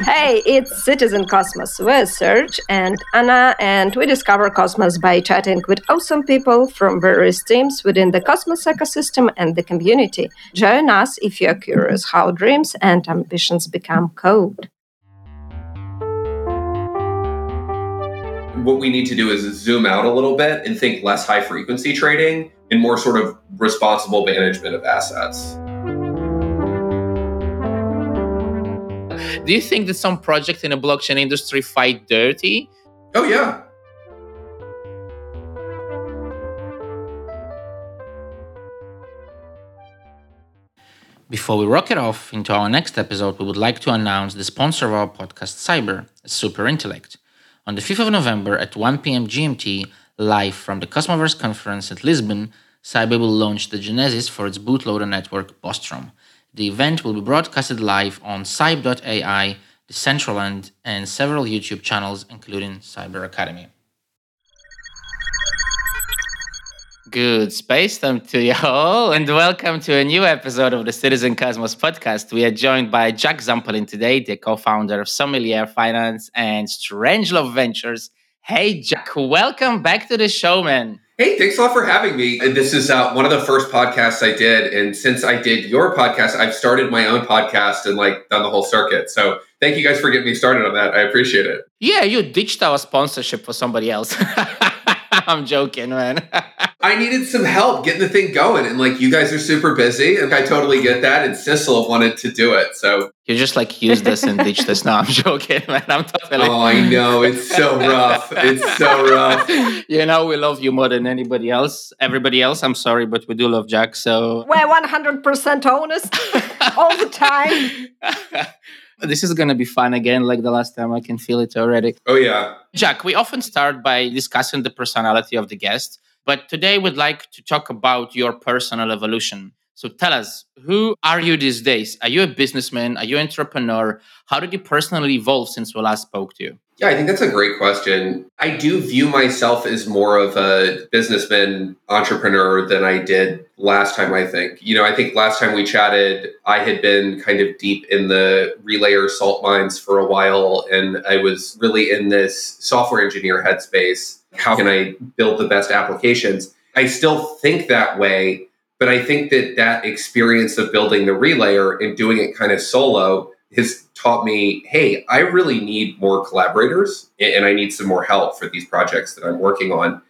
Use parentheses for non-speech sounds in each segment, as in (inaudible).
Hey, it's Citizen Cosmos. We're Serge and Anna, and we discover Cosmos by chatting with awesome people from various teams within the Cosmos ecosystem and the community. Join us if you're curious how dreams and ambitions become code. What we need to do is zoom out a little bit and think less high frequency trading and more sort of responsible management of assets. Do you think that some projects in the blockchain industry fight dirty? Oh, yeah. Before we rock it off into our next episode, we would like to announce the sponsor of our podcast, Cyber, Super Intellect. On the 5th of November at 1 p.m. GMT, live from the Cosmoverse conference at Lisbon, Cyber will launch the genesis for its bootloader network, Bostrom. The event will be broadcasted live on cyb.ai, Decentraland, and several YouTube channels, including Cyber Academy. Good space time to you all, and welcome to a new episode of the Citizen Cosmos podcast. We are joined by Jack Zampolin today, the co founder of Sommelier Finance and Strangelove Ventures. Hey, Jack, welcome back to the show, man. Hey, thanks a lot for having me. This is uh, one of the first podcasts I did, and since I did your podcast, I've started my own podcast and like done the whole circuit. So thank you guys for getting me started on that. I appreciate it. Yeah, you ditched our sponsorship for somebody else. (laughs) (laughs) I'm joking, man. (laughs) I needed some help getting the thing going, and like you guys are super busy, and I totally get that. And Sissel wanted to do it, so you just like use this and ditch this. No, I'm (laughs) joking, man. I'm totally. Oh, I know it's so rough. It's so rough. you know, we love you more than anybody else. Everybody else, I'm sorry, but we do love Jack. So we're 100% honest all the time. This is going to be fun again like the last time i can feel it already. Oh yeah. Jack we often start by discussing the personality of the guest but today we'd like to talk about your personal evolution. So tell us who are you these days? Are you a businessman? Are you an entrepreneur? How did you personally evolve since we last spoke to you yeah, I think that's a great question. I do view myself as more of a businessman entrepreneur than I did last time, I think. You know, I think last time we chatted, I had been kind of deep in the relayer salt mines for a while, and I was really in this software engineer headspace. How can I build the best applications? I still think that way, but I think that that experience of building the relayer and doing it kind of solo has taught me hey, I really need more collaborators and I need some more help for these projects that I'm working on.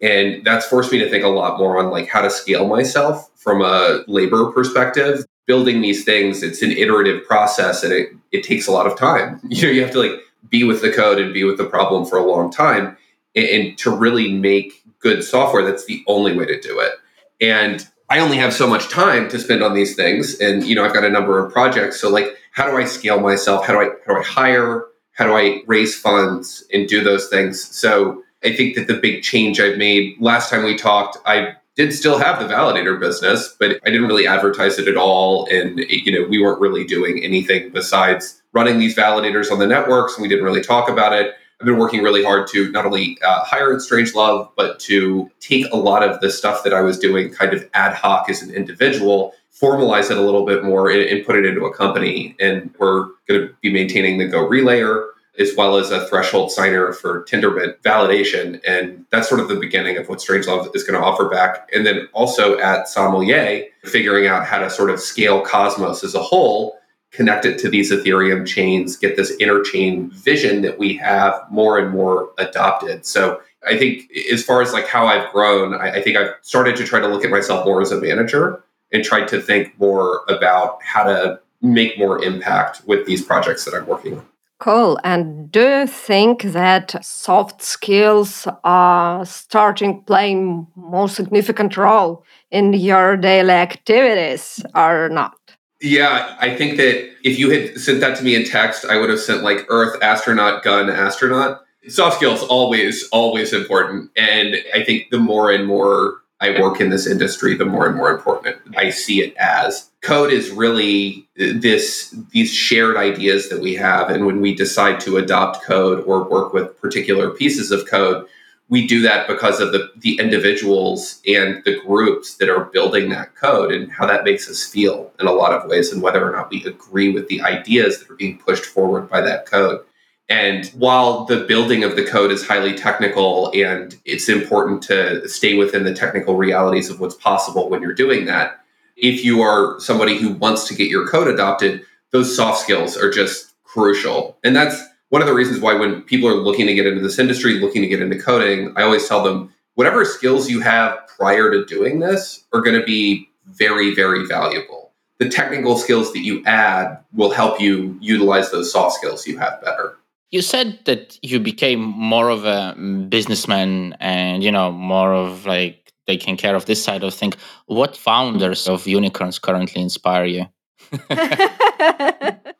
And that's forced me to think a lot more on like how to scale myself from a labor perspective. Building these things, it's an iterative process and it, it takes a lot of time. (laughs) You know, you have to like be with the code and be with the problem for a long time. And, and to really make good software, that's the only way to do it. And I only have so much time to spend on these things. And, you know, I've got a number of projects. So like how do I scale myself? How do I how do I hire? How do I raise funds and do those things? So I think that the big change I've made last time we talked, I did still have the validator business, but I didn't really advertise it at all. And it, you know, we weren't really doing anything besides running these validators on the networks, and we didn't really talk about it. I've been working really hard to not only uh, hire at Strangelove, but to take a lot of the stuff that I was doing kind of ad hoc as an individual formalize it a little bit more and, and put it into a company. And we're going to be maintaining the Go Relayer as well as a threshold signer for Tendermint validation. And that's sort of the beginning of what Strangelove is going to offer back. And then also at Sommelier, figuring out how to sort of scale Cosmos as a whole, connect it to these Ethereum chains, get this interchain vision that we have more and more adopted. So I think as far as like how I've grown, I, I think I've started to try to look at myself more as a manager and tried to think more about how to make more impact with these projects that I'm working on. Cool. And do you think that soft skills are starting playing more significant role in your daily activities or not? Yeah, I think that if you had sent that to me in text, I would have sent like Earth astronaut, gun astronaut. Soft skills always, always important. And I think the more and more I work in this industry, the more and more important I see it as. Code is really this these shared ideas that we have, and when we decide to adopt code or work with particular pieces of code, we do that because of the, the individuals and the groups that are building that code and how that makes us feel in a lot of ways and whether or not we agree with the ideas that are being pushed forward by that code. And while the building of the code is highly technical and it's important to stay within the technical realities of what's possible when you're doing that, if you are somebody who wants to get your code adopted, those soft skills are just crucial. And that's one of the reasons why when people are looking to get into this industry, looking to get into coding, I always tell them whatever skills you have prior to doing this are going to be very, very valuable. The technical skills that you add will help you utilize those soft skills you have better. You said that you became more of a businessman and, you know, more of like taking care of this side of things. What founders of unicorns currently inspire you? (laughs)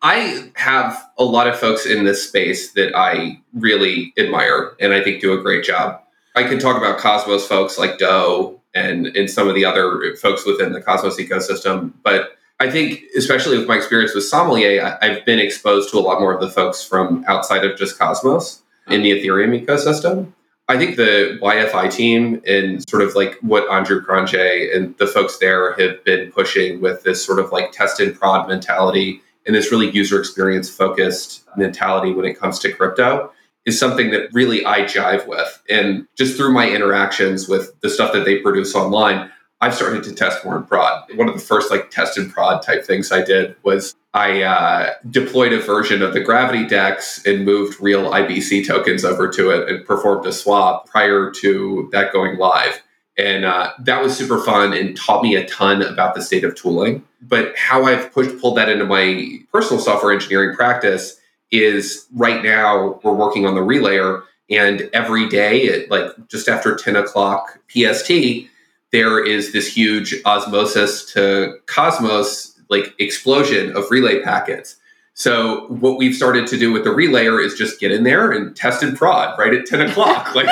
I have a lot of folks in this space that I really admire and I think do a great job. I can talk about Cosmos folks like Doe and, and some of the other folks within the Cosmos ecosystem, but I think, especially with my experience with Sommelier, I, have been exposed to a lot more of the folks from outside of just Cosmos in the Ethereum ecosystem. I think the YFI team and sort of like what Andre Cronje and the folks there have been pushing with this sort of like test and prod mentality and this really user experience focused mentality when it comes to crypto is something that really I jive with. And just through my interactions with the stuff that they produce online, I've started to test more in prod. One of the first like test and prod type things I did was I uh, deployed a version of the Gravity DEX and moved real IBC tokens over to it and performed a swap prior to that going live. And uh, that was super fun and taught me a ton about the state of tooling. But how I've pushed pulled that into my personal software engineering practice is right now we're working on the relayer, and every day at like just after 10 o'clock PST, there is this huge osmosis to Cosmos like explosion of relay packets. So what we've started to do with the relayer is just get in there and test and prod right at 10 o'clock. (laughs) like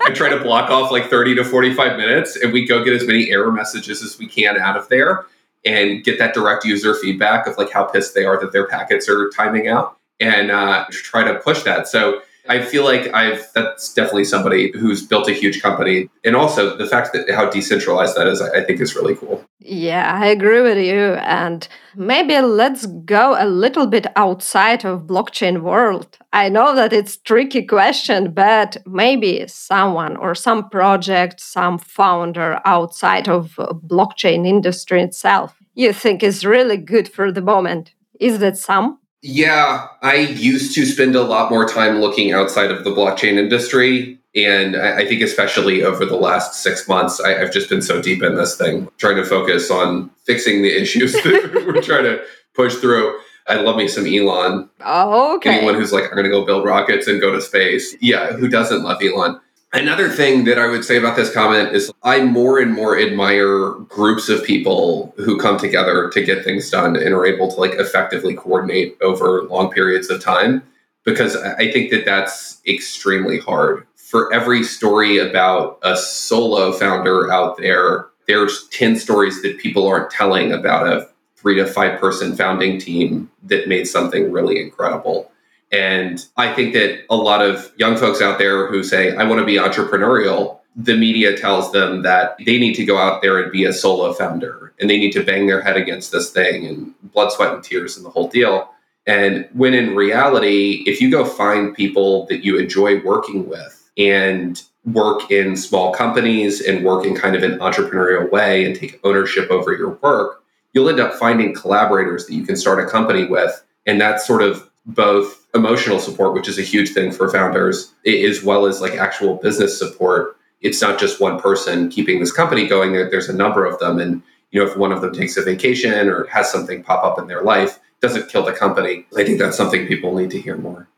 I try to block off like 30 to 45 minutes and we go get as many error messages as we can out of there and get that direct user feedback of like how pissed they are that their packets are timing out and uh, try to push that. So I feel like I've that's definitely somebody who's built a huge company, and also the fact that how decentralized that is, I think is really cool. Yeah, I agree with you. And maybe let's go a little bit outside of blockchain world. I know that it's tricky question, but maybe someone or some project, some founder outside of blockchain industry itself, you think is really good for the moment. Is that some? Yeah, I used to spend a lot more time looking outside of the blockchain industry. And I think, especially over the last six months, I, have just been so deep in this thing, trying to focus on fixing the issues (laughs) that we're trying to push through. I love me some Elon. Oh, okay. Anyone who's like, I'm going to go build rockets and go to space. Yeah, who doesn't love Elon? Another thing that I would say about this comment is I more and more admire groups of people who come together to get things done and are able to like effectively coordinate over long periods of time because I think that that's extremely hard. For every story about a solo founder out there, there's 10 stories that people aren't telling about a three to five person founding team that made something really incredible. And I think that a lot of young folks out there who say, I want to be entrepreneurial, the media tells them that they need to go out there and be a solo founder and they need to bang their head against this thing and blood, sweat, and tears and the whole deal. And when in reality, if you go find people that you enjoy working with and work in small companies and work in kind of an entrepreneurial way and take ownership over your work, you'll end up finding collaborators that you can start a company with. And that's sort of both emotional support, which is a huge thing for founders, as well as like actual business support. It's not just one person keeping this company going. There's a number of them, and you know, if one of them takes a vacation or has something pop up in their life, doesn't kill the company. I think that's something people need to hear more.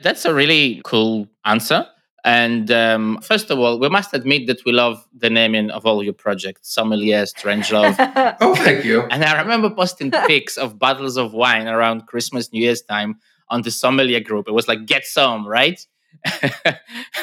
That's a really cool answer. And um, first of all, we must admit that we love the naming of all your projects, Sommelier, Strangelove. (laughs) oh, thank you. And I remember posting (laughs) pics of bottles of wine around Christmas, New Year's time on the sommelier group. It was like get some, right?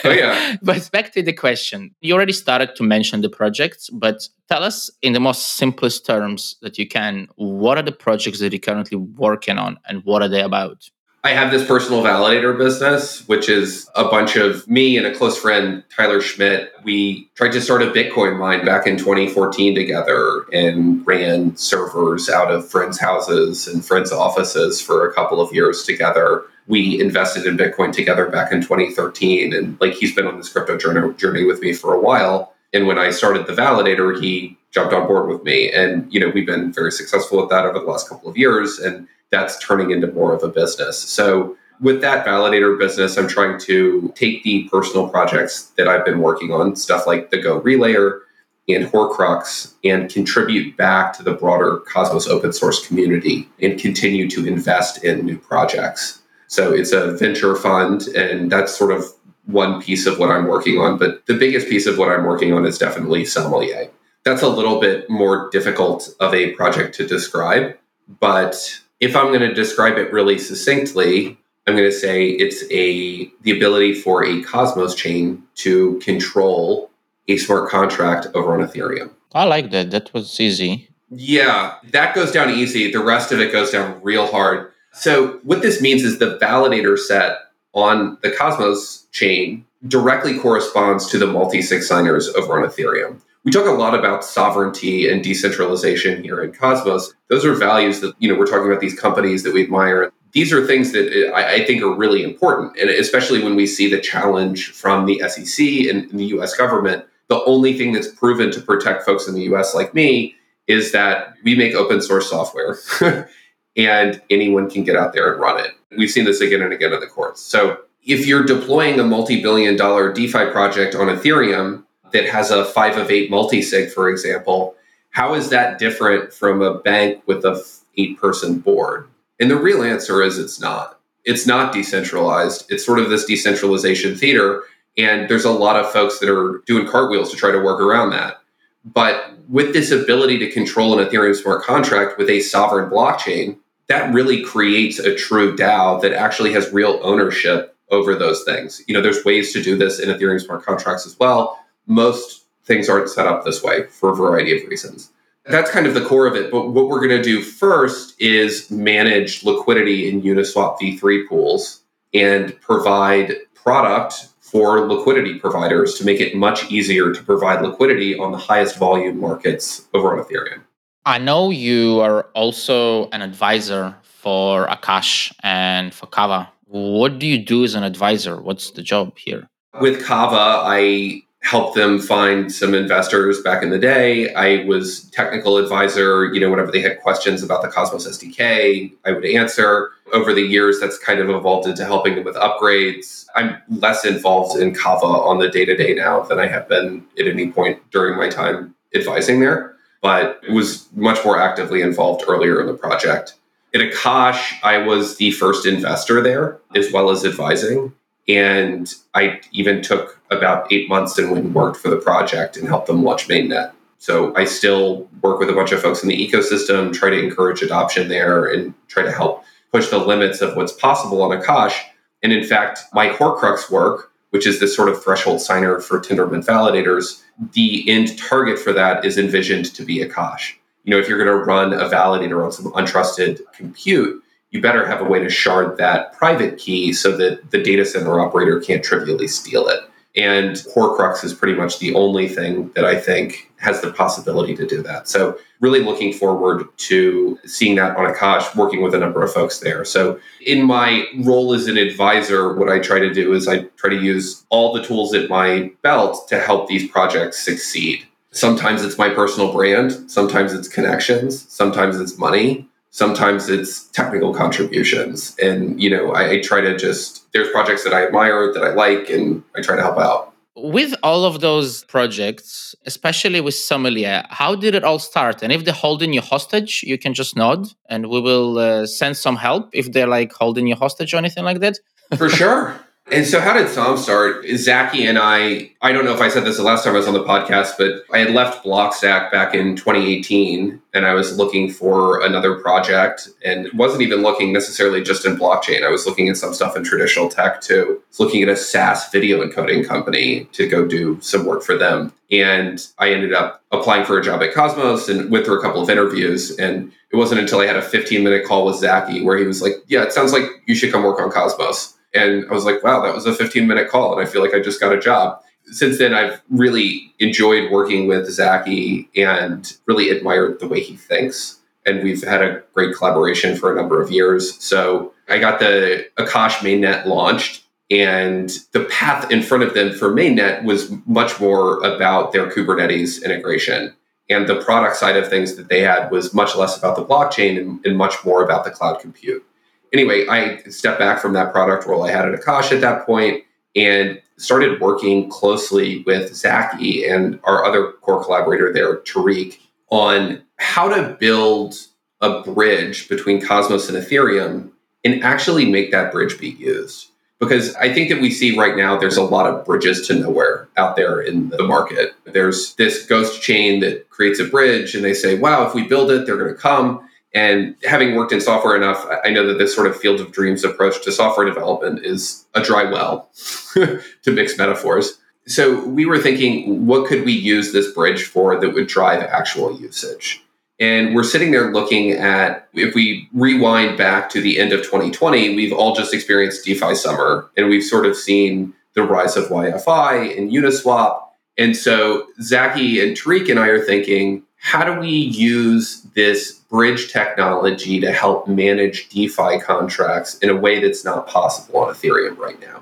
oh yeah. (laughs) but back to the question. You already started to mention the projects, but tell us in the most simplest terms that you can, what are the projects that you're currently working on and what are they about? I have this personal validator business, which is a bunch of me and a close friend, Tyler Schmidt. We tried to start a Bitcoin mine back in 2014 together and ran servers out of friends' houses and friends' offices for a couple of years together. We invested in Bitcoin together back in 2013. And like he's been on this crypto journey, with me for a while. And when I started the validator, he jumped on board with me. And, you know, we've been very successful with that over the last couple of years. And that's turning into more of a business. So with that validator business, I'm trying to take the personal projects that I've been working on, stuff like the Go Relayer and Horcrux, and contribute back to the broader Cosmos open source community and continue to invest in new projects. So it's a venture fund, and that's sort of one piece of what I'm working on. But the biggest piece of what I'm working on is definitely Sommelier. That's a little bit more difficult of a project to describe, but if I'm going to describe it really succinctly, I'm going to say it's a the ability for a Cosmos chain to control a smart contract over on Ethereum. I like that. That was easy. Yeah, that goes down easy. The rest of it goes down real hard. So what this means is the validator set on the Cosmos chain directly corresponds to the multi-sig signers over on Ethereum we talk a lot about sovereignty and decentralization here in Cosmos. Those are values that, you know, we're talking about these companies that we admire. These are things that uh, I, think are really important. And especially when we see the challenge from the SEC and the US government, the only thing that's proven to protect folks in the US like me is that we make open source software (laughs) and anyone can get out there and run it. We've seen this again and again in the courts. So if you're deploying a multi billion dollar DeFi project on Ethereum, that has a five of eight multi-sig, for example, how is that different from a bank with a eight person board? And the real answer is it's not. It's not decentralized. It's sort of this decentralization theater. And there's a lot of folks that are doing cartwheels to try to work around that. But with this ability to control an Ethereum smart contract with a sovereign blockchain, that really creates a true DAO that actually has real ownership over those things. You know, there's ways to do this in Ethereum smart contracts as well most things aren't set up this way for a variety of reasons. That's kind of the core of it. But what we're going to do first is manage liquidity in Uniswap v3 pools and provide product for liquidity providers to make it much easier to provide liquidity on the highest volume markets over on Ethereum. I know you are also an advisor for Akash and for Kava. What do you do as an advisor? What's the job here? With Kava, I helped them find some investors back in the day. I was technical advisor, you know, whenever they had questions about the Cosmos SDK, I would answer. Over the years, that's kind of evolved into helping them with upgrades. I'm less involved in Kava on the day to day now than I have been at any point during my time advising there, but was much more actively involved earlier in the project. At Akash, I was the first investor there, as well as advising. And I even took about eight months and went and worked for the project and helped them launch mainnet. So I still work with a bunch of folks in the ecosystem, try to encourage adoption there and try to help push the limits of what's possible on Akash. And in fact, my Horcrux work, which is this sort of threshold signer for Tendermint validators, the end target for that is envisioned to be Akash. You know, if you're going to run a validator on some untrusted compute, you better have a way to shard that private key so that the data center operator can't trivially steal it. And Horcrux is pretty much the only thing that I think has the possibility to do that. So, really looking forward to seeing that on Akash, working with a number of folks there. So, in my role as an advisor, what I try to do is I try to use all the tools at my belt to help these projects succeed. Sometimes it's my personal brand, sometimes it's connections, sometimes it's money, sometimes it's technical contributions. And you know I, I, try to just there's projects that i admire that i like and i try to help out. With all of those projects especially with sommelier how did it all start? And if they're holding you hostage you can just nod and we will uh, send some help if they're like holding you hostage or anything like that? For sure (laughs) And so, how did Som start? Zaki and I, I don't know if I said this the last time I was on the podcast, but I had left Blockstack back in 2018 and I was looking for another project and wasn't even looking necessarily just in blockchain. I was looking at some stuff in traditional tech too. I was looking at a SaaS video encoding company to go do some work for them. And I ended up applying for a job at Cosmos and went through a couple of interviews. And it wasn't until I had a 15 minute call with Zaki where he was like, Yeah, it sounds like you should come work on Cosmos. And I was like, wow, that was a 15 minute call. And I feel like I just got a job. Since then, I've really enjoyed working with Zaki and really admired the way he thinks. And we've had a great collaboration for a number of years. So I got the Akash mainnet launched, and the path in front of them for mainnet was much more about their Kubernetes integration. And the product side of things that they had was much less about the blockchain and, and much more about the cloud compute anyway, I stepped back from that product role I had at Akash at that point and started working closely with Zaki and our other core collaborator there, Tariq, on how to build a bridge between Cosmos and Ethereum and actually make that bridge be used. Because I think that we see right now there's a lot of bridges to nowhere out there in the market. There's this ghost chain that creates a bridge and they say, wow, if we build it, they're going to come. And having worked in software enough, I know that this sort of field of dreams approach to software development is a dry well, (laughs) to mix metaphors. So we were thinking, what could we use this bridge for that would drive actual usage? And we're sitting there looking at if we rewind back to the end of 2020, we've all just experienced DeFi summer and we've sort of seen the rise of YFI and Uniswap. And so Zaki and Tariq and I are thinking, how do we use this bridge technology to help manage DeFi contracts in a way that's not possible on Ethereum right now?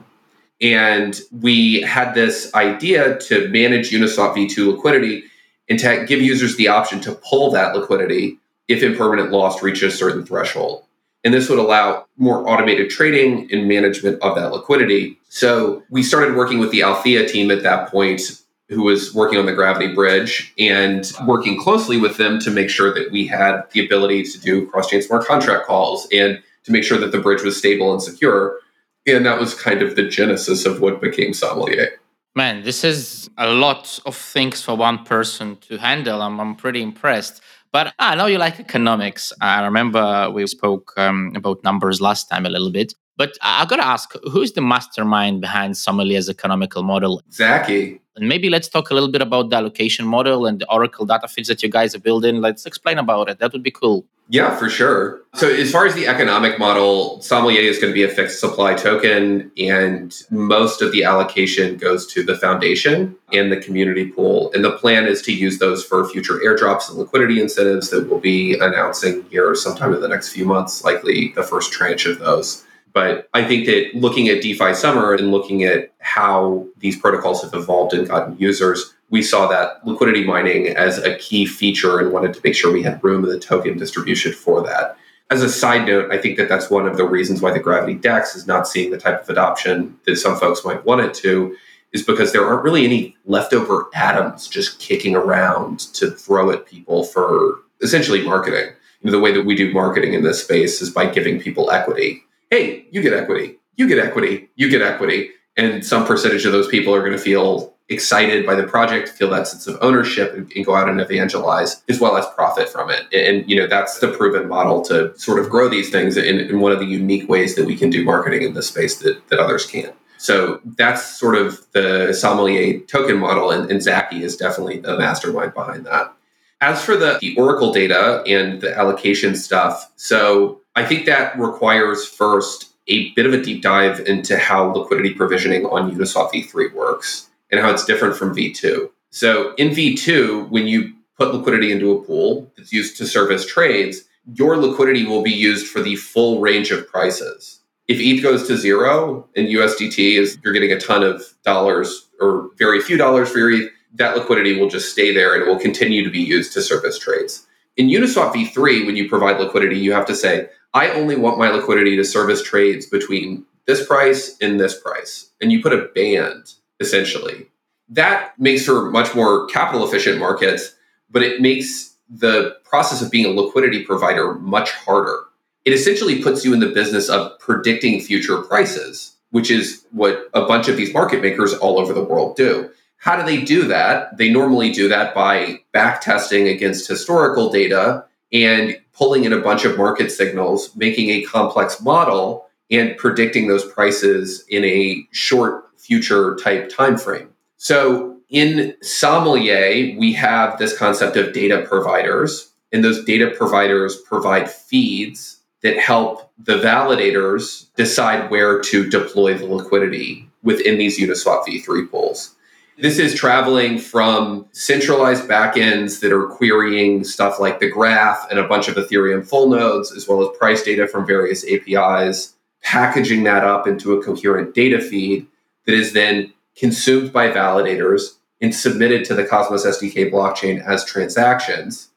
And we had this idea to manage Uniswap v2 liquidity and to give users the option to pull that liquidity if impermanent loss reaches a certain threshold. And this would allow more automated trading and management of that liquidity. So we started working with the Althea team at that point who was working on the gravity bridge and working closely with them to make sure that we had the ability to do cross-chain smart contract calls and to make sure that the bridge was stable and secure. And that was kind of the genesis of what became sommelier. Man this is a lot of things for one person to handle. I'm, I'm pretty impressed. But i know you like economics. I remember we spoke um, about numbers last time a little bit. But I got to ask, who's the mastermind behind Sommelier's economical model? Zaki. And maybe let's talk a little bit about the allocation model and the Oracle data feeds that you guys are building. Let's explain about it. That would be cool. Yeah, for sure. So, as far as the economic model, Sommelier is going to be a fixed supply token, and most of the allocation goes to the foundation and the community pool. And the plan is to use those for future airdrops and liquidity incentives that we'll be announcing here sometime in the next few months, likely the first tranche of those. But I think that looking at DeFi Summer and looking at how these protocols have evolved and gotten users, we saw that liquidity mining as a key feature and wanted to make sure we had room in the token distribution for that. As a side note, I think that that's one of the reasons why the Gravity DEX is not seeing the type of adoption that some folks might want it to, is because there aren't really any leftover atoms just kicking around to throw at people for essentially marketing. You know, the way that we do marketing in this space is by giving people equity hey, you get equity, you get equity, you get equity. And some percentage of those people are going to feel excited by the project, feel that sense of ownership, and, and, go out and evangelize, as well as profit from it. And, you know, that's the proven model to sort of grow these things in, in one of the unique ways that we can do marketing in this space that, that others can't. So that's sort of the sommelier token model, and, and Zaki is definitely the mastermind behind that. As for the, the Oracle data and the allocation stuff, so I think that requires first a bit of a deep dive into how liquidity provisioning on Uniswap v3 works and how it's different from v2. So in v2, when you put liquidity into a pool that's used to service trades, your liquidity will be used for the full range of prices. If ETH goes to zero and USDT is you're getting a ton of dollars or very few dollars for your ETH, that liquidity will just stay there and will continue to be used to service trades. In Uniswap v3, when you provide liquidity, you have to say, I only want my liquidity to service trades between this price and this price. And you put a band essentially. That makes for much more capital efficient markets, but it makes the process of being a liquidity provider much harder. It essentially puts you in the business of predicting future prices, which is what a bunch of these market makers all over the world do. How do they do that? They normally do that by back testing against historical data and pulling in a bunch of market signals, making a complex model and predicting those prices in a short future type time frame. So in Sommelier, we have this concept of data providers, and those data providers provide feeds that help the validators decide where to deploy the liquidity within these Uniswap v3 pools. This is traveling from centralized backends that are querying stuff like the graph and a bunch of Ethereum full nodes, as well as price data from various APIs, packaging that up into a coherent data feed that is then consumed by validators and submitted to the Cosmos SDK blockchain as transactions.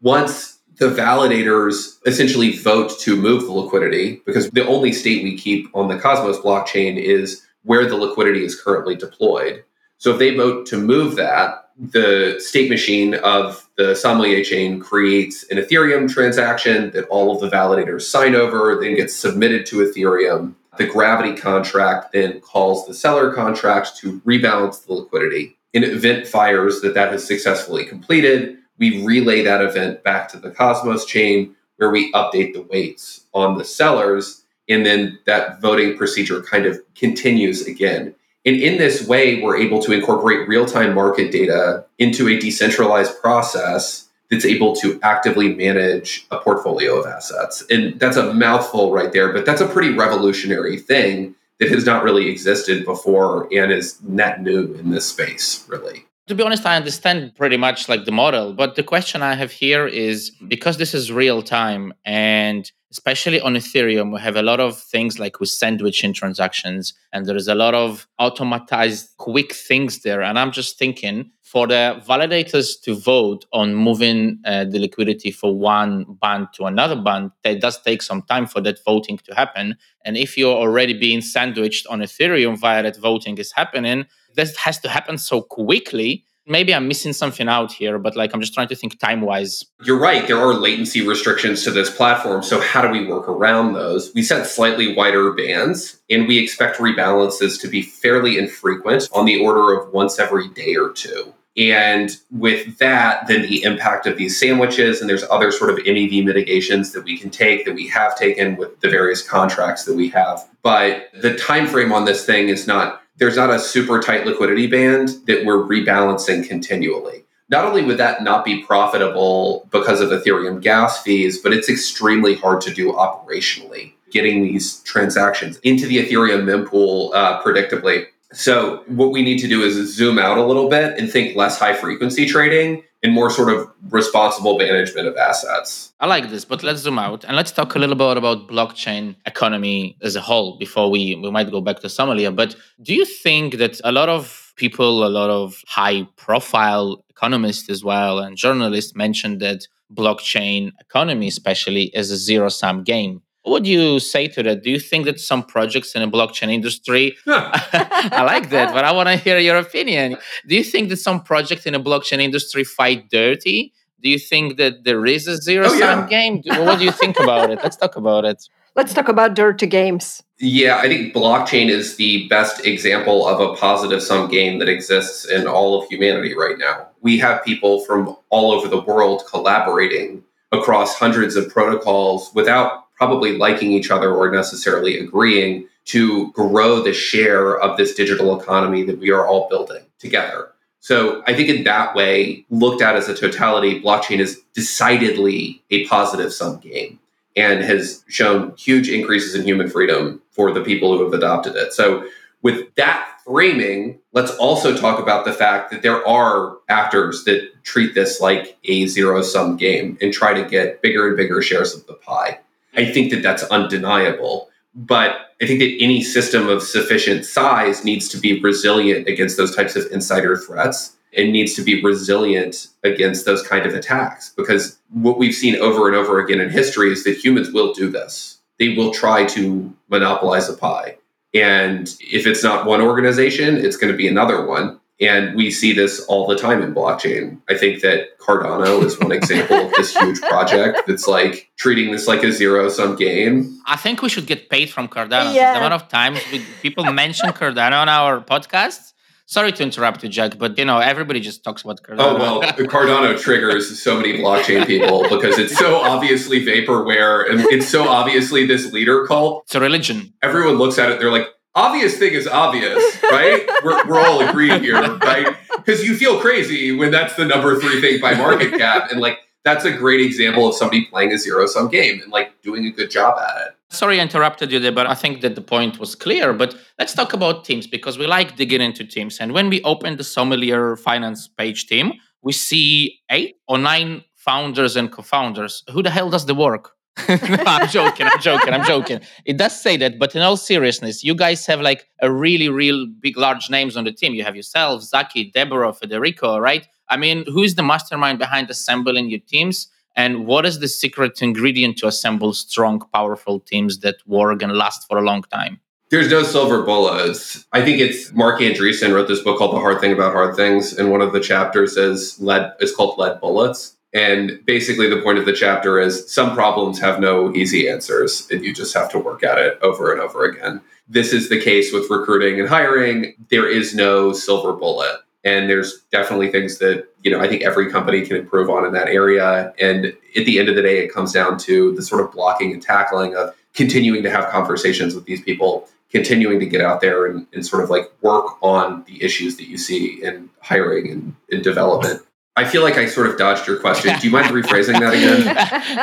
Once the validators essentially vote to move the liquidity, because the only state we keep on the Cosmos blockchain is where the liquidity is currently deployed. So if they vote to move that, the state machine of the Sommelier chain creates an Ethereum transaction that all of the validators sign over, then gets submitted to Ethereum. The Gravity contract then calls the cellar contract to rebalance the liquidity. An event fires that that has successfully completed. We relay that event back to the Cosmos chain where we update the weights on the cellars. And then that voting procedure kind of continues again. And in this way, we're able to incorporate real time market data into a decentralized process that's able to actively manage a portfolio of assets. And that's a mouthful right there, but that's a pretty revolutionary thing that has not really existed before and is net new in this space, really to be honest, I understand pretty much like the model, but the question I have here is because this is real time and especially on Ethereum, we have a lot of things like with sandwiching transactions, and there is a lot of automatized quick things there. And I'm just thinking for the validators to vote on moving uh, the liquidity for one band to another band, that does take some time for that voting to happen. And if you're already being sandwiched on Ethereum via that voting is happening, this has to happen so quickly maybe i'm missing something out here but like i'm just trying to think time wise you're right. There are latency restrictions to this platform so how do we work around those? We set slightly wider bands and we expect rebalances to be fairly infrequent on the order of once every day or two. And with that then the impact of these sandwiches and there's other sort of mev mitigations that we can take that we have taken with the various contracts that we have. But the time frame on this thing is not there's not a super tight liquidity band that we're rebalancing continually. Not only would that not be profitable because of Ethereum gas fees, but it's extremely hard to do operationally, getting these transactions into the Ethereum mempool uh, predictably. So, what we need to do is zoom out a little bit and think less high frequency trading and more sort of responsible management of assets. I like this, but let's zoom out and let's talk a little bit about blockchain economy as a whole before we, we might go back to Somalia. But do you think that a lot of people, a lot of high profile economists as well, and journalists mentioned that blockchain economy, especially, is a zero sum game? What would you say to that? Do you think that some projects in the blockchain industry, (laughs) I like that, but I want to hear your opinion. Do you think that some projects in the blockchain industry fight dirty? Do you think that there is a zero oh, sum oh, yeah. game? What do you think about it? Let's talk about it. Let's talk about dirty games. Yeah, I think blockchain is the best example of a positive sum game that exists in all of humanity right now. We have people from all over the world collaborating across hundreds of protocols without probably liking each other or necessarily agreeing to grow the share of this digital economy that we are all building together. So I think in that way, looked at as a totality, blockchain is decidedly a positive sum game and has shown huge increases in human freedom for the people who have adopted it. So with that framing, let's also talk about the fact that there are actors that treat this like a zero sum game and try to get bigger and bigger shares of the pie. I think that that's undeniable. But I think that any system of sufficient size needs to be resilient against those types of insider threats and needs to be resilient against those kind of attacks. Because what we've seen over and over again in history is that humans will do this. They will try to monopolize a pie. And if it's not one organization, it's going to be another one. And we see this all the time in blockchain. I think that Cardano is one example of this huge project that's like treating this like a zero sum game. I think we should get paid from Cardano. Yeah. The amount of times we, people mention Cardano on our podcasts. Sorry to interrupt you, Jack, but you know everybody just talks about Cardano. Oh well, Cardano triggers so many blockchain people because it's so obviously vaporware and it's so obviously this leader cult. it's a religion. Everyone looks at it, they're like, obvious thing is obvious, right? (laughs) we're, we're all agreed here, right? Because you feel crazy when that's the number three thing by market cap. And like, that's a great example of somebody playing a zero sum game and like doing a good job at it. Sorry, I interrupted you there, but I think that the point was clear. But let's talk about teams because we like digging into teams. And when we open the Sommelier Finance page team, we see eight or nine founders and co-founders. Who the hell does the work? (laughs) no, I'm joking. I'm joking. I'm joking. It does say that, but in all seriousness, you guys have like a really, real big, large names on the team. You have yourself, Zaki, Deborah, Federico, right? I mean, who is the mastermind behind assembling your teams? And what is the secret ingredient to assemble strong, powerful teams that work and last for a long time? There's no silver bullets. I think it's Marc Andreessen wrote this book called The Hard Thing About Hard Things, and one of the chapters is lead is called Lead Bullets. And basically the point of the chapter is some problems have no easy answers, and you just have to work at it over and over again. This is the case with recruiting and hiring. There is no silver bullet. And there's definitely things that, you know, I think every company can improve on in that area. And at the end of the day, it comes down to the sort of blocking and tackling of continuing to have conversations with these people, continuing to get out there and, and sort of like work on the issues that you see in hiring and in development. I feel like I sort of dodged your question. Do you mind rephrasing that again?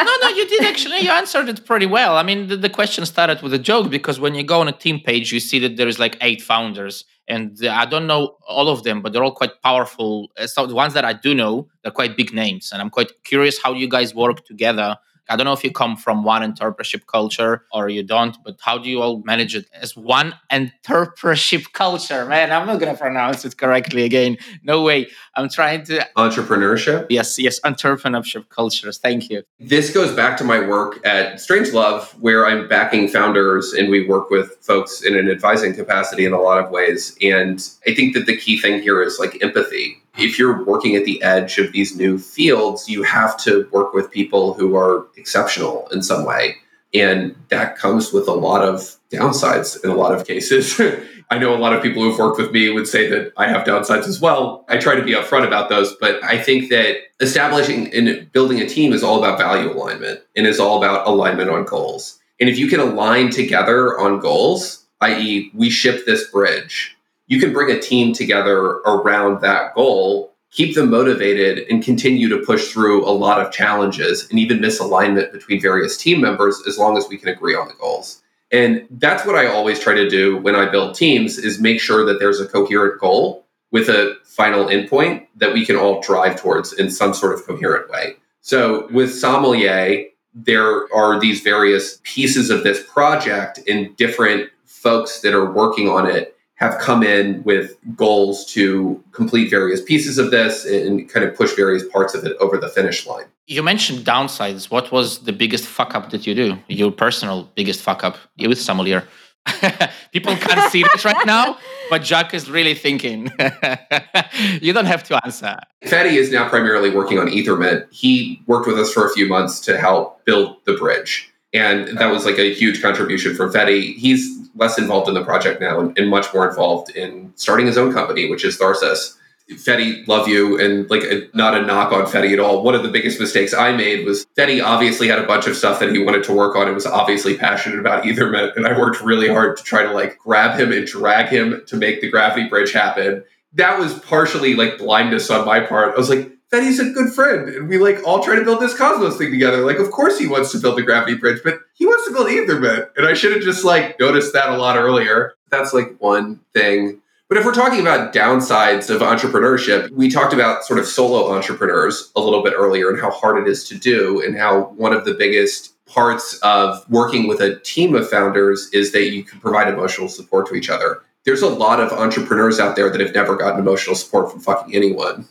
no, no, you did actually. You answered it pretty well. I mean, the, the question started with a joke because when you go on a team page, you see that there is like eight founders, and I don't know all of them, but they're all quite powerful. Uh, So the ones that I do know, they're quite big names, and I'm quite curious how you guys work together. I don't know if you come from one entrepreneurship culture or you don't, but how do you all manage it as one entrepreneurship culture? Man, I'm not gonna pronounce it correctly again. No way. I'm trying to. Entrepreneurship. Yes, yes, entrepreneurship cultures. Thank you. This goes back to my work at Strangelove, where I'm backing founders and we work with folks in an advising capacity in a lot of ways. And I think that the key thing here is like empathy. If you're working at the edge of these new fields, you have to work with people who are exceptional in some way. And that comes with a lot of downsides in a lot of cases. (laughs) I know a lot of people who've worked with me would say that I have downsides as well. I try to be upfront about those, but I think that establishing and building a team is all about value alignment and is all about alignment on goals. And if you can align together on goals, i.e., we ship this bridge, you can bring a team together around that goal, keep them motivated, and continue to push through a lot of challenges and even misalignment between various team members as long as we can agree on the goals. And that's what I always try to do when I build teams is make sure that there's a coherent goal with a final endpoint that we can all drive towards in some sort of coherent way. So with Sommelier, there are these various pieces of this project and different folks that are working on it have come in with goals to complete various pieces of this and kind of push various parts of it over the finish line. You mentioned downsides. What was the biggest fuck up that you do? Your personal biggest fuck up with Sommelier? (laughs) People can't see this right (laughs) now, but Jack is really thinking. (laughs) you don't have to answer. Fede is now primarily working on Ethermint. He worked with us for a few months to help build the bridge. And that was like a huge contribution from Fede. He's less involved in the project now and, and much more involved in starting his own company, which is Tharsis. Fede, love you, and like a, not a knock on Fede at all. One of the biggest mistakes I made was Fede obviously had a bunch of stuff that he wanted to work on and was obviously passionate about Ethermint, and I worked really hard to try to like grab him and drag him to make the gravity bridge happen. That was partially like blindness on my part. I was like, Fede's a good friend, and we like all try to build this Cosmos thing together. Like, of course he wants to build the gravity bridge, but he wants to build Ethermint, and I should have just like noticed that a lot earlier. That's like one thing. But if we're talking about downsides of entrepreneurship, we talked about sort of solo entrepreneurs a little bit earlier and how hard it is to do, and how one of the biggest parts of working with a team of founders is that you can provide emotional support to each other. There's a lot of entrepreneurs out there that have never gotten emotional support from fucking anyone.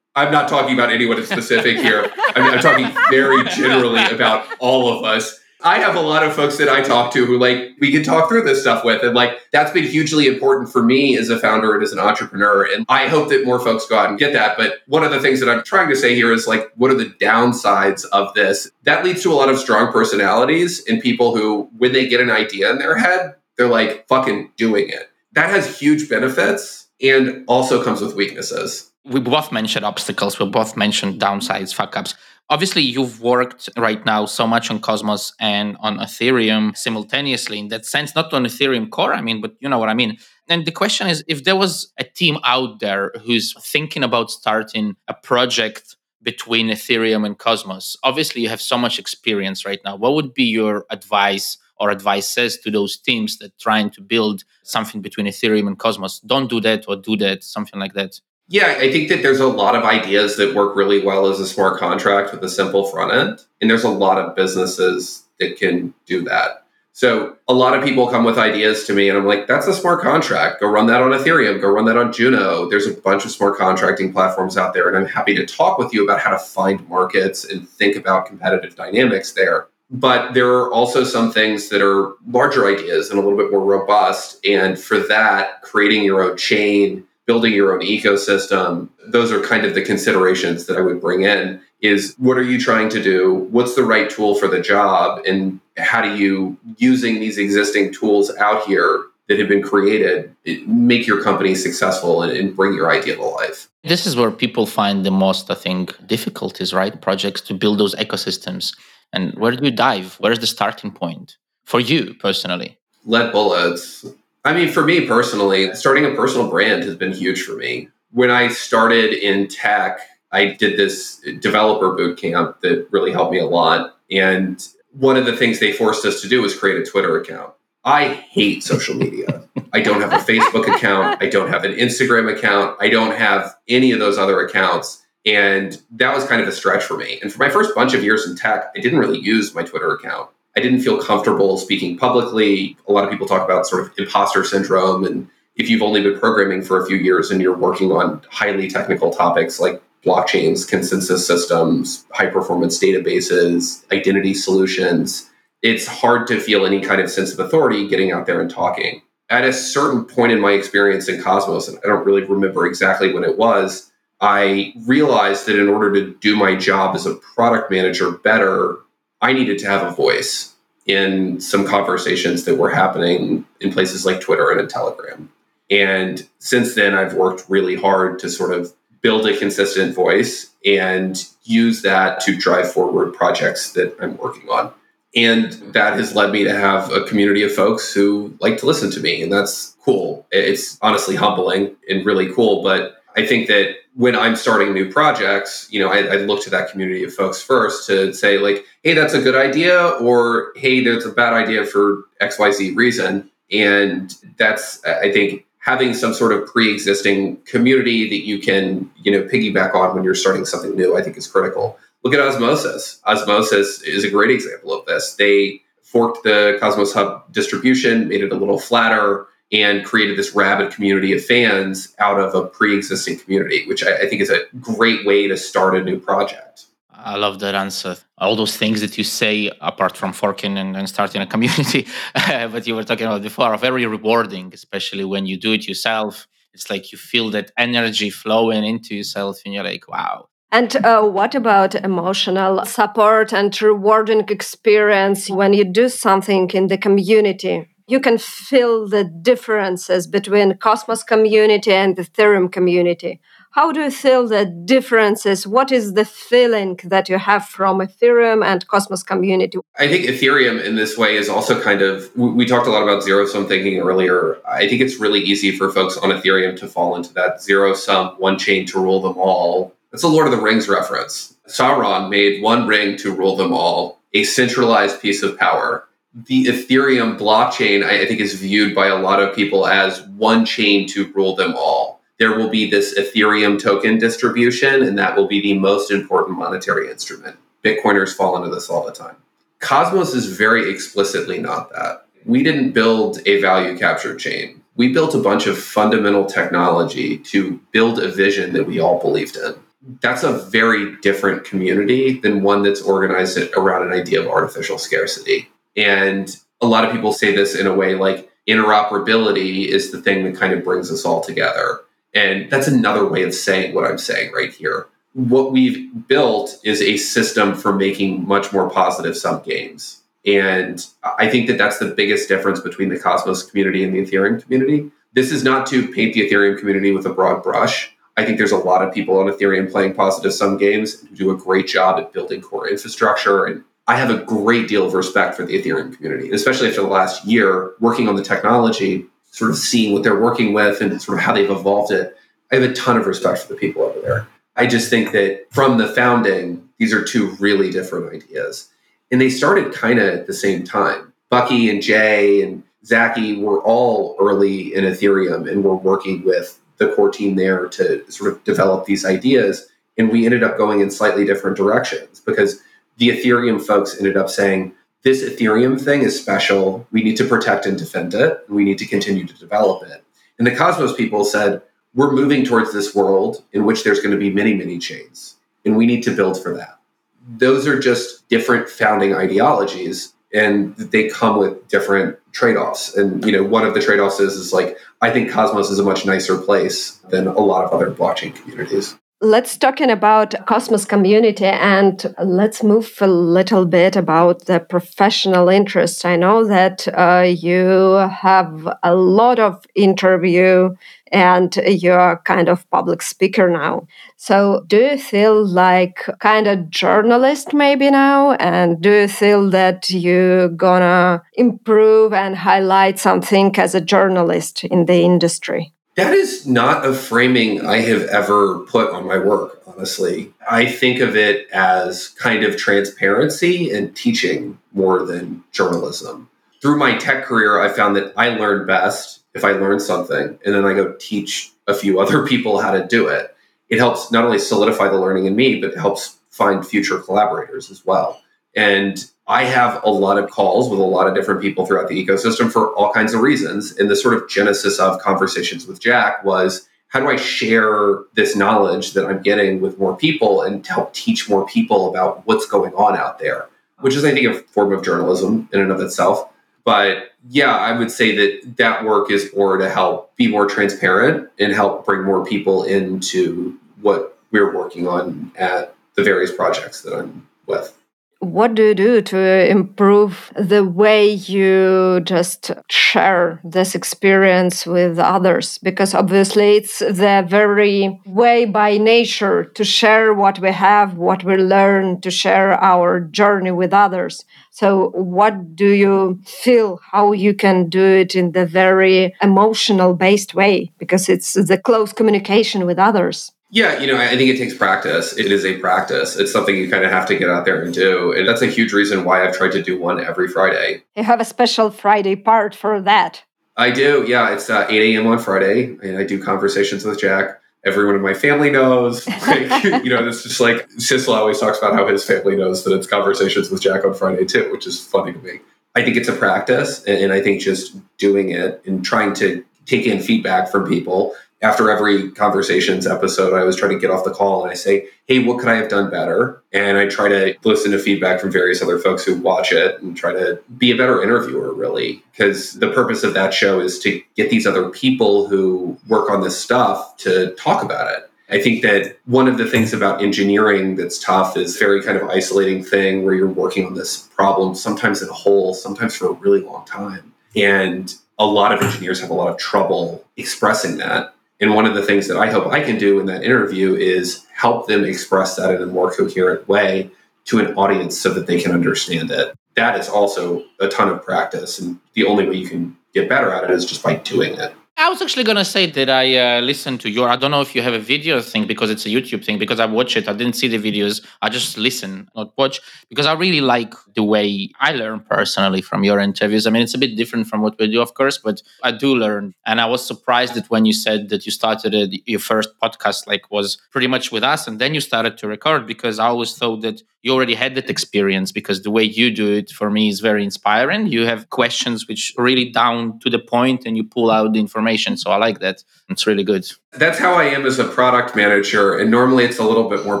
I'm not talking about anyone specific here. I mean, I'm talking very generally about all of us. I have a lot of folks that I talk to who like we can talk through this stuff with. And like that's been hugely important for me as a founder and as an entrepreneur. And I hope that more folks go out and get that. But one of the things that I'm trying to say here is like, what are the downsides of this? That leads to a lot of strong personalities and people who, when they get an idea in their head, they're like fucking doing it. That has huge benefits and also comes with weaknesses. We both mentioned obstacles, we both mentioned downsides, fuck ups obviously you've worked right now so much on cosmos and on ethereum simultaneously in that sense not on ethereum core i mean but you know what i mean and the question is if there was a team out there who's thinking about starting a project between ethereum and cosmos obviously you have so much experience right now what would be your advice or advices to those teams that trying to build something between ethereum and cosmos don't do that or do that something like that yeah, I think that there's a lot of ideas that work really well as a smart contract with a simple front end. And there's a lot of businesses that can do that. So a lot of people come with ideas to me and I'm like, that's a smart contract. Go run that on Ethereum, go run that on Juno. There's a bunch of smart contracting platforms out there. And I'm happy to talk with you about how to find markets and think about competitive dynamics there. But there are also some things that are larger ideas and a little bit more robust. And for that, creating your own chain building your own ecosystem those are kind of the considerations that i would bring in is what are you trying to do? What's the right tool for the job? And how do you using these existing tools out here that have been created make your company successful and, and bring your idea to life? This is where people find the most i think difficulties right? Projects to build those ecosystems and where do you dive where's the starting point for you personally lead bullets I mean, for me personally, starting a personal brand has been huge for me. When I started in tech, I did this developer boot camp that really helped me a lot. And one of the things they forced us to do was create a Twitter account. I hate social media. I don't have a (laughs) Facebook account. I don't have an Instagram account. I don't have any of those other accounts. And that was kind of a stretch for me. And for my first bunch of years in tech, I didn't really use my Twitter account. I didn't feel comfortable speaking publicly. A lot of people talk about sort of imposter syndrome. And if you've only been programming for a few years and you're working on highly technical topics like blockchains, consensus systems, high performance databases, identity solutions, it's hard to feel any kind of sense of authority getting out there and talking. At a certain point in my experience in Cosmos, and I don't really remember exactly when it was, I realized that in order to do my job as a product manager better, I needed to have a voice in some conversations that were happening in places like Twitter and in Telegram. And since then, I've worked really hard to sort of build a consistent voice and use that to drive forward projects that I'm working on. And that has led me to have a community of folks who like to listen to me. And that's cool. It's honestly humbling and really cool. But I think that when I'm starting new projects, you know, I, I, look to that community of folks first to say, like, hey, that's a good idea, or hey, that's a bad idea for XYZ reason. And that's, I think, having some sort of pre existing community that you can, you know, piggyback on when you're starting something new, I think is critical. Look at Osmosis. Osmosis is a great example of this. They forked the Cosmos Hub distribution, made it a little flatter and created this rabid community of fans out of a pre-existing community, which I, I, think is a great way to start a new project. I love that answer. All those things that you say, apart from forking and, and starting a community, (laughs) but you were talking about before, are very rewarding, especially when you do it yourself. It's like you feel that energy flowing into yourself, and you're like, wow, and uh, what about emotional support and rewarding experience when you do something in the community? You can feel the differences between Cosmos community and the Ethereum community. How do you feel the differences? What is the feeling that you have from Ethereum and Cosmos community? I think Ethereum in this way is also kind of, we talked a lot about zero sum thinking earlier. I think it's really easy for folks on Ethereum to fall into that zero sum, one chain to rule them all. It's a Lord of the Rings reference. Sauron made one ring to rule them all, a centralized piece of power the Ethereum blockchain, I, think, is viewed by a lot of people as one chain to rule them all. There will be this Ethereum token distribution, and that will be the most important monetary instrument. Bitcoiners fall into this all the time. Cosmos is very explicitly not that. We didn't build a value capture chain. We built a bunch of fundamental technology to build a vision that we all believed in. That's a very different community than one that's organized around an idea of artificial scarcity And a lot of people say this in a way like interoperability is the thing that kind of brings us all together. And that's another way of saying what I'm saying right here. What we've built is a system for making much more positive sum games. And I think that that's the biggest difference between the Cosmos community and the Ethereum community. This is not to paint the Ethereum community with a broad brush. I think there's a lot of people on Ethereum playing positive sum games who do a great job at building core infrastructure. And I have a great deal of respect for the Ethereum community, especially after the last year working on the technology, sort of seeing what they're working with and sort of how they've evolved it. I have a ton of respect for the people over there. I just think that from the founding, these are two really different ideas. And they started kind of at the same time. Bucky and Jay and Zaki were all early in Ethereum and were working with the core team there to sort of develop these ideas. And we ended up going in slightly different directions because the Ethereum folks ended up saying, this Ethereum thing is special. We need to protect and defend it. We need to continue to develop it. And the Cosmos people said, we're moving towards this world in which there's going to be many, many chains. And we need to build for that. Those are just different founding ideologies and they come with different trade-offs and you know one of the trade-offs is is like i think cosmos is a much nicer place than a lot of other blockchain communities let's talking about cosmos community and let's move a little bit about the professional interest i know that uh, you have a lot of interview and you're kind of public speaker now. So do you feel like kind of journalist maybe now? And do you feel that you're gonna improve and highlight something as a journalist in the industry? That is not a framing I have ever put on my work, honestly. I think of it as kind of transparency and teaching more than journalism. Through my tech career, I found that I learn best if I learn something and then I go teach a few other people how to do it, it helps not only solidify the learning in me, but it helps find future collaborators as well. And I have a lot of calls with a lot of different people throughout the ecosystem for all kinds of reasons. And the sort of genesis of conversations with Jack was how do I share this knowledge that I'm getting with more people and help teach more people about what's going on out there, which is, I think, a form of journalism in and of itself. But yeah, I would say that that work is more to help be more transparent and help bring more people into what we're working on at the various projects that I'm with what do you do to improve the way you just share this experience with others? Because obviously it's the very way by nature to share what we have what we learn to share our journey with others. So what do you feel how you can do it in the very emotional based way? Because it's the close communication with others yeah, you know, I think it takes practice. It is a practice. It's something you kind of have to get out there and do. And that's a huge reason why I've tried to do one every Friday. You have a special Friday part for that. I do. Yeah, it's uh, 8 a.m. on Friday, and I do conversations with Jack. Everyone in my family knows. (laughs) Like, you know, it's just like Sissel always talks about how his family knows that it's conversations with Jack on Friday too, which is funny to me. I think it's a practice, and I think just doing it and trying to take in feedback from people after every conversations episode, I always try to get off the call and I say, Hey, what could I have done better? And I try to listen to feedback from various other folks who watch it and try to be a better interviewer, really. Because the purpose of that show is to get these other people who work on this stuff to talk about it. I think that one of the things about engineering that's tough is very kind of isolating thing where you're working on this problem, sometimes in a hole, sometimes for a really long time. And a lot of engineers have a lot of trouble expressing that and one of the things that I hope I can do in that interview is help them express that in a more coherent way to an audience so that they can understand it. That is also a ton of practice. And the only way you can get better at it is just by doing it. I was actually gonna say that I uh, listened to your. I don't know if you have a video thing because it's a YouTube thing. Because I watch it, I didn't see the videos. I just listen, not watch, because I really like the way I learn personally from your interviews. I mean, it's a bit different from what we do, of course, but I do learn. And I was surprised that when you said that you started your first podcast, like was pretty much with us, and then you started to record, because I always thought that you already had that experience because the way you do it for me is very inspiring. You have questions which really down to the point, and you pull out the information information. So I like that. It's really good. That's how I am as a product manager. And normally it's a little bit more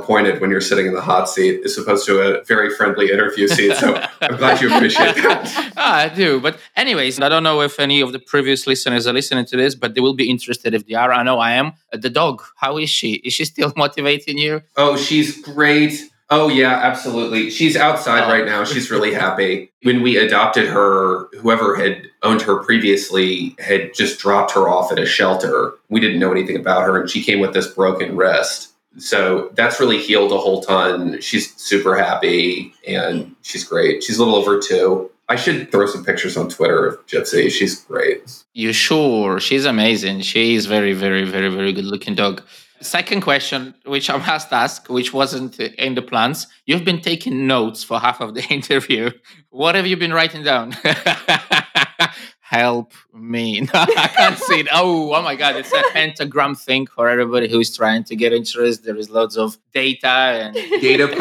pointed when you're sitting in the hot seat as opposed to a very friendly interview seat. So (laughs) I'm glad you appreciate that. (laughs) ah, I do. But, anyways, I don't know if any of the previous listeners are listening to this, but they will be interested if they are. I know I am. The dog, how is she? Is she still (laughs) motivating you? Oh, she's great. Oh yeah, absolutely. She's outside oh. right now. She's really (laughs) happy. When we adopted her, whoever had owned her previously had just dropped her off at a shelter. We didn't know anything about her and she came with this broken wrist. So that's really healed a whole ton. She's super happy and she's great. She's a little over 2. I should throw some pictures on Twitter of Gypsy. She's great. You sure? She's amazing. She's very, very, very, very good looking dog. Second question, which I must ask, which wasn't in the plans. You've been taking notes for half of the (laughs) interview. What have you been writing down? (laughs) Help me. (laughs) No, I can't see it. Oh, oh my God. It's a pentagram thing for everybody who's trying to get interest. There is lots of data and data providers.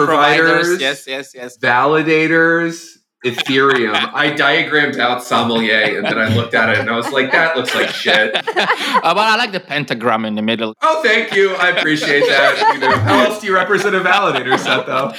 providers. Yes, yes, yes. Validators Ethereum. I diagrammed out sommelier and then I looked at it and I was like, that looks like shit. Uh, but I like the pentagram in the middle. Oh, thank you. I appreciate that. You know, how else do you represent a validator set though?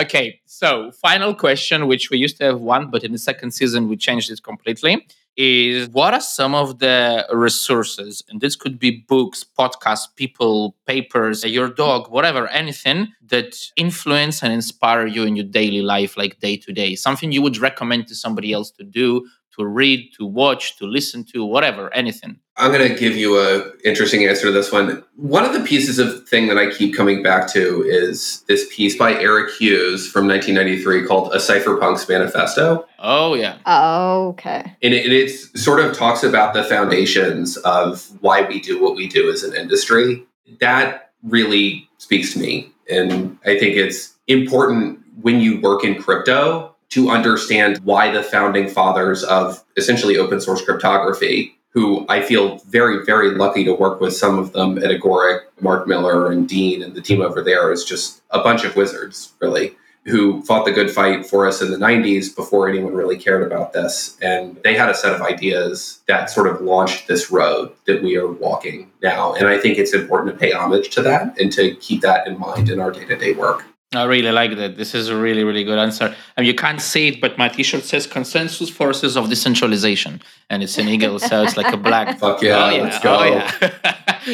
Okay, so final question, which we used to have one, but in the second season we changed it completely is what are some of the resources and this could be books podcasts people papers your dog whatever anything that influence and inspire you in your daily life like day to day something you would recommend to somebody else to do to read, to watch, to listen to, whatever, anything? I'm going to give you a interesting answer to this one. One of the pieces of thing that I keep coming back to is this piece by Eric Hughes from 1993 called A Cypherpunk's Manifesto. Oh yeah. Oh, okay. And it, it sort of talks about the foundations of why we do what we do as an industry. That really speaks to me, and I think it's important when you work in crypto to understand why the founding fathers of essentially open source cryptography, who I feel very, very lucky to work with some of them at Agoric, Mark Miller and Dean and the team over there is just a bunch of wizards, really, who fought the good fight for us in the 90s before anyone really cared about this. And they had a set of ideas that sort of launched this road that we are walking now. And I think it's important to pay homage to that and to keep that in mind in our day to day work. I really like that. This is a really, really good answer. And you can't see it, but my T-shirt says "Consensus Forces of Decentralization," and it's an eagle, so it's like a black. (laughs) Fuck yeah! Oh, yeah. Let's go. Oh, yeah.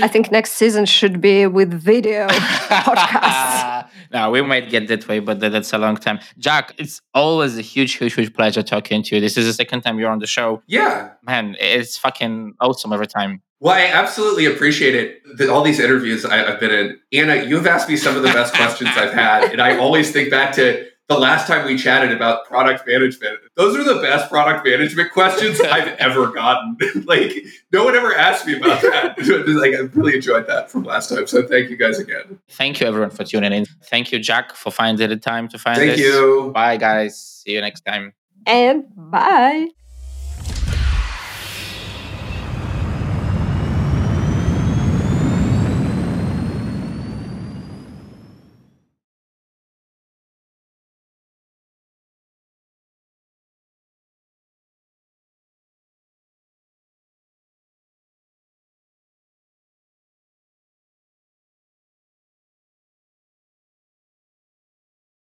I think next season should be with video (laughs) podcasts. no, we might get that way, but that's a long time. Jack, it's always a huge, huge, huge pleasure talking to you. This is the second time you're on the show. Yeah, man, it's fucking awesome every time. Well, I absolutely appreciate it. All these interviews I, have been in, Anna, you have asked me some of the best questions I've had, and I always think back to the last time we chatted about product management. Those are the best product management questions (laughs) I've ever gotten. (laughs) like, no one ever asked me about that. (laughs) like, I really enjoyed that from last time. So, thank you guys again. Thank you, everyone, for tuning in. Thank you, Jack, for finding the time to find Thank this. you. Bye, guys. See you next time. And bye.